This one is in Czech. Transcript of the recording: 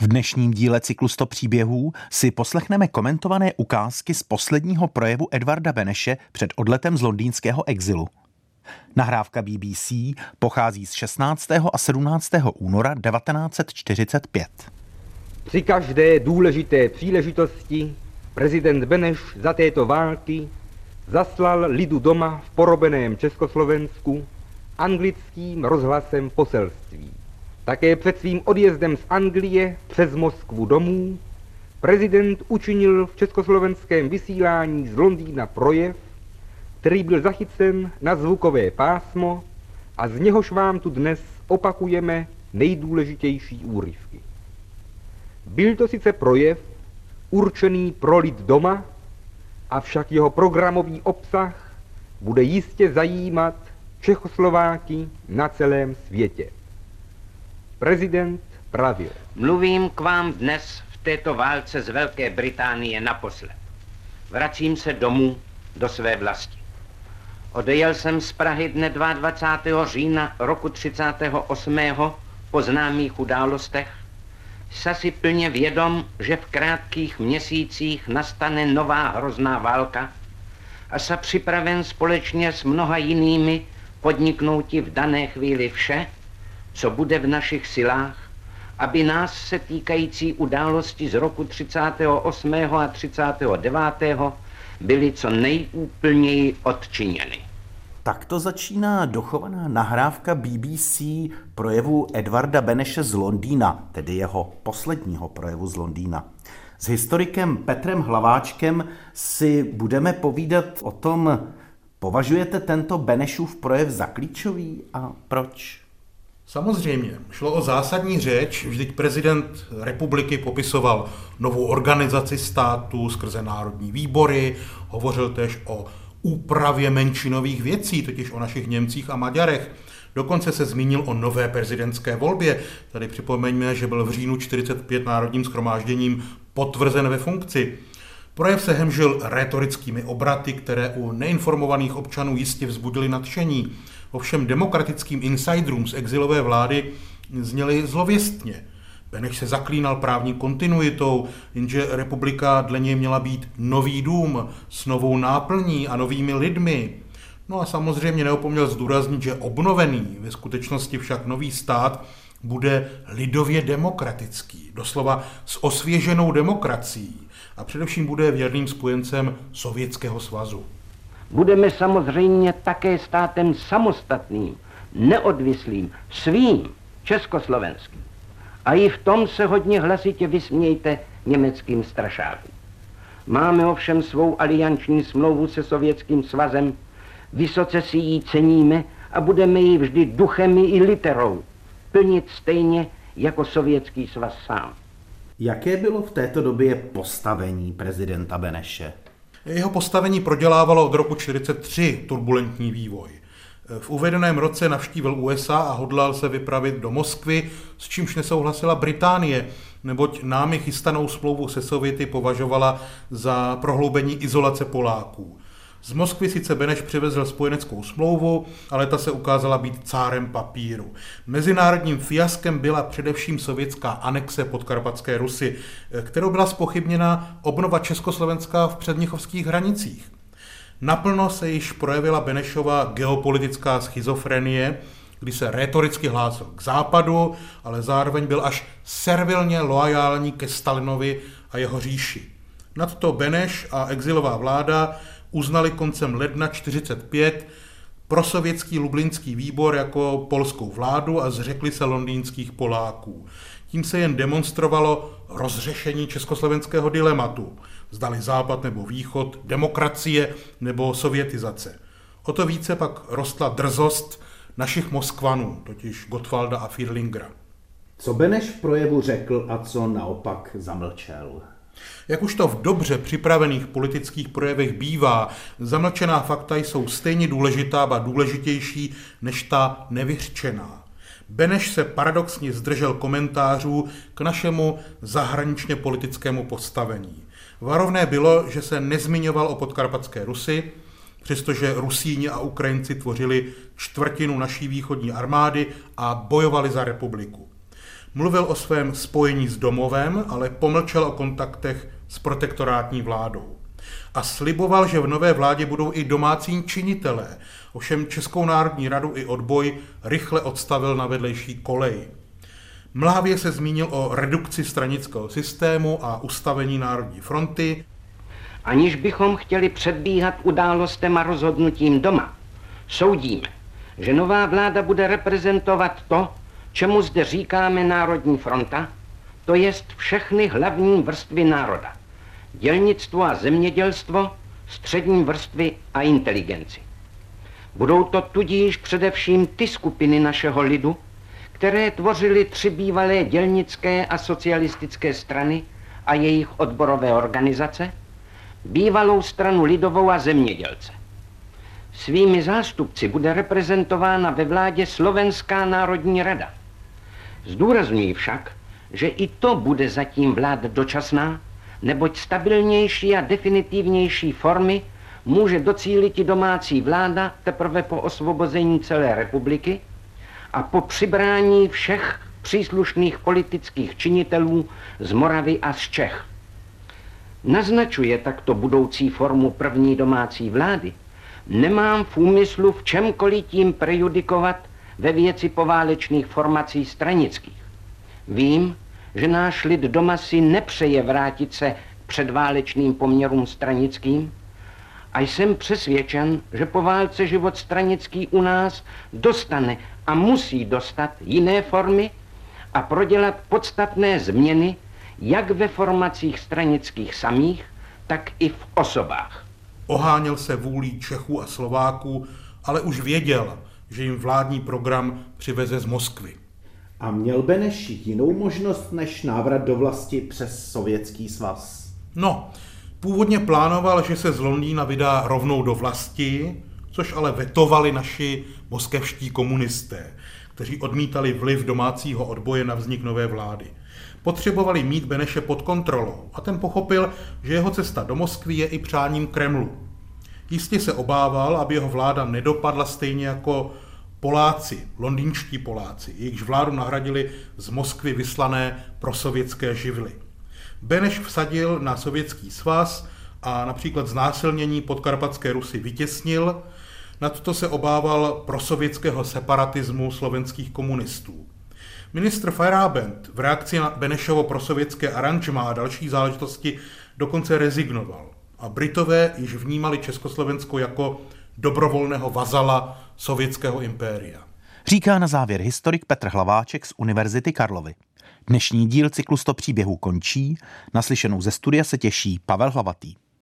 V dnešním díle cyklu 100 příběhů si poslechneme komentované ukázky z posledního projevu Edvarda Beneše před odletem z londýnského exilu. Nahrávka BBC pochází z 16. a 17. února 1945. Při každé důležité příležitosti prezident Beneš za této války zaslal lidu doma v porobeném Československu anglickým rozhlasem poselství. Také před svým odjezdem z Anglie přes Moskvu domů prezident učinil v československém vysílání z Londýna projev, který byl zachycen na zvukové pásmo a z něhož vám tu dnes opakujeme nejdůležitější úryvky. Byl to sice projev určený pro lid doma, avšak jeho programový obsah bude jistě zajímat Čechoslováky na celém světě. Prezident pravil. Mluvím k vám dnes v této válce z Velké Británie naposled. Vracím se domů do své vlasti. Odejel jsem z Prahy dne 22. října roku 38. po známých událostech. Sa si plně vědom, že v krátkých měsících nastane nová hrozná válka a sa připraven společně s mnoha jinými podniknouti v dané chvíli vše, co bude v našich silách, aby nás se týkající události z roku 38. a 39. byly co nejúplněji odčiněny. Takto začíná dochovaná nahrávka BBC projevu Edvarda Beneše z Londýna, tedy jeho posledního projevu z Londýna. S historikem Petrem Hlaváčkem si budeme povídat o tom, považujete tento Benešův projev za klíčový a proč? Samozřejmě, šlo o zásadní řeč, vždyť prezident republiky popisoval novou organizaci státu skrze národní výbory, hovořil též o úpravě menšinových věcí, totiž o našich Němcích a Maďarech. Dokonce se zmínil o nové prezidentské volbě. Tady připomeňme, že byl v říjnu 45 národním schromážděním potvrzen ve funkci. Projev se hemžil retorickými obraty, které u neinformovaných občanů jistě vzbudily nadšení. Ovšem demokratickým insiderům z exilové vlády zněly zlověstně. Beneš se zaklínal právní kontinuitou, jenže republika dle něj měla být nový dům s novou náplní a novými lidmi. No a samozřejmě neopomněl zdůraznit, že obnovený, ve skutečnosti však nový stát, bude lidově demokratický, doslova s osvěženou demokracií a především bude věrným spojencem Sovětského svazu. Budeme samozřejmě také státem samostatným, neodvislým, svým, československým. A i v tom se hodně hlasitě vysmějte německým strašákům. Máme ovšem svou alianční smlouvu se Sovětským svazem, vysoce si ji ceníme a budeme ji vždy duchem i literou plnit stejně jako Sovětský svaz sám. Jaké bylo v této době postavení prezidenta Beneše? Jeho postavení prodělávalo od roku 1943 turbulentní vývoj. V uvedeném roce navštívil USA a hodlal se vypravit do Moskvy, s čímž nesouhlasila Británie, neboť námi chystanou smlouvu se Sověty považovala za prohloubení izolace Poláků. Z Moskvy sice Beneš přivezl spojeneckou smlouvu, ale ta se ukázala být cárem papíru. Mezinárodním fiaskem byla především sovětská anexe podkarpatské Rusy, kterou byla spochybněna obnova Československa v předměchovských hranicích. Naplno se již projevila Benešova geopolitická schizofrenie, kdy se retoricky hlásil k západu, ale zároveň byl až servilně loajální ke Stalinovi a jeho říši. Nadto Beneš a exilová vláda uznali koncem ledna 45 prosovětský Lublinský výbor jako polskou vládu a zřekli se londýnských Poláků. Tím se jen demonstrovalo rozřešení československého dilematu. Zdali západ nebo východ, demokracie nebo sovětizace. O to více pak rostla drzost našich Moskvanů, totiž Gottwalda a Firlingera. Co Beneš v projevu řekl a co naopak zamlčel? Jak už to v dobře připravených politických projevech bývá, zamlčená fakta jsou stejně důležitá a důležitější než ta nevyřčená. Beneš se paradoxně zdržel komentářů k našemu zahraničně politickému postavení. Varovné bylo, že se nezmiňoval o podkarpatské Rusy, přestože Rusíni a Ukrajinci tvořili čtvrtinu naší východní armády a bojovali za republiku. Mluvil o svém spojení s domovem, ale pomlčel o kontaktech s protektorátní vládou. A sliboval, že v nové vládě budou i domácí činitelé. Ovšem Českou národní radu i odboj rychle odstavil na vedlejší kolej. Mlhavě se zmínil o redukci stranického systému a ustavení Národní fronty. Aniž bychom chtěli předbíhat událostem a rozhodnutím doma, soudíme, že nová vláda bude reprezentovat to, čemu zde říkáme Národní fronta, to jest všechny hlavní vrstvy národa. Dělnictvo a zemědělstvo, střední vrstvy a inteligenci. Budou to tudíž především ty skupiny našeho lidu, které tvořily tři bývalé dělnické a socialistické strany a jejich odborové organizace, bývalou stranu lidovou a zemědělce. Svými zástupci bude reprezentována ve vládě Slovenská národní rada. Zdůrazňuji však, že i to bude zatím vláda dočasná, neboť stabilnější a definitivnější formy může docílit i domácí vláda teprve po osvobození celé republiky a po přibrání všech příslušných politických činitelů z Moravy a z Čech. Naznačuje takto budoucí formu první domácí vlády. Nemám v úmyslu v čemkoliv tím prejudikovat ve věci poválečných formací stranických. Vím, že náš lid doma si nepřeje vrátit se k předválečným poměrům stranickým a jsem přesvědčen, že po válce život stranický u nás dostane a musí dostat jiné formy a prodělat podstatné změny jak ve formacích stranických samých, tak i v osobách. Oháněl se vůlí Čechů a Slováků, ale už věděl, že jim vládní program přiveze z Moskvy. A měl Beneš jinou možnost než návrat do vlasti přes Sovětský svaz? No, původně plánoval, že se z Londýna vydá rovnou do vlasti, což ale vetovali naši moskevští komunisté, kteří odmítali vliv domácího odboje na vznik nové vlády. Potřebovali mít Beneše pod kontrolou a ten pochopil, že jeho cesta do Moskvy je i přáním Kremlu. Jistě se obával, aby jeho vláda nedopadla stejně jako Poláci, londýnští Poláci, jejichž vládu nahradili z Moskvy vyslané prosovětské živly. Beneš vsadil na sovětský svaz a například znásilnění podkarpatské Rusy vytěsnil, nad to se obával prosovětského separatismu slovenských komunistů. Ministr Feyerabend v reakci na Benešovo prosovětské aranžma a další záležitosti dokonce rezignoval. A Britové již vnímali Československo jako dobrovolného vazala sovětského impéria. Říká na závěr historik Petr Hlaváček z Univerzity Karlovy. Dnešní díl cyklu 100 příběhů končí. Naslyšenou ze studia se těší Pavel Hlavatý.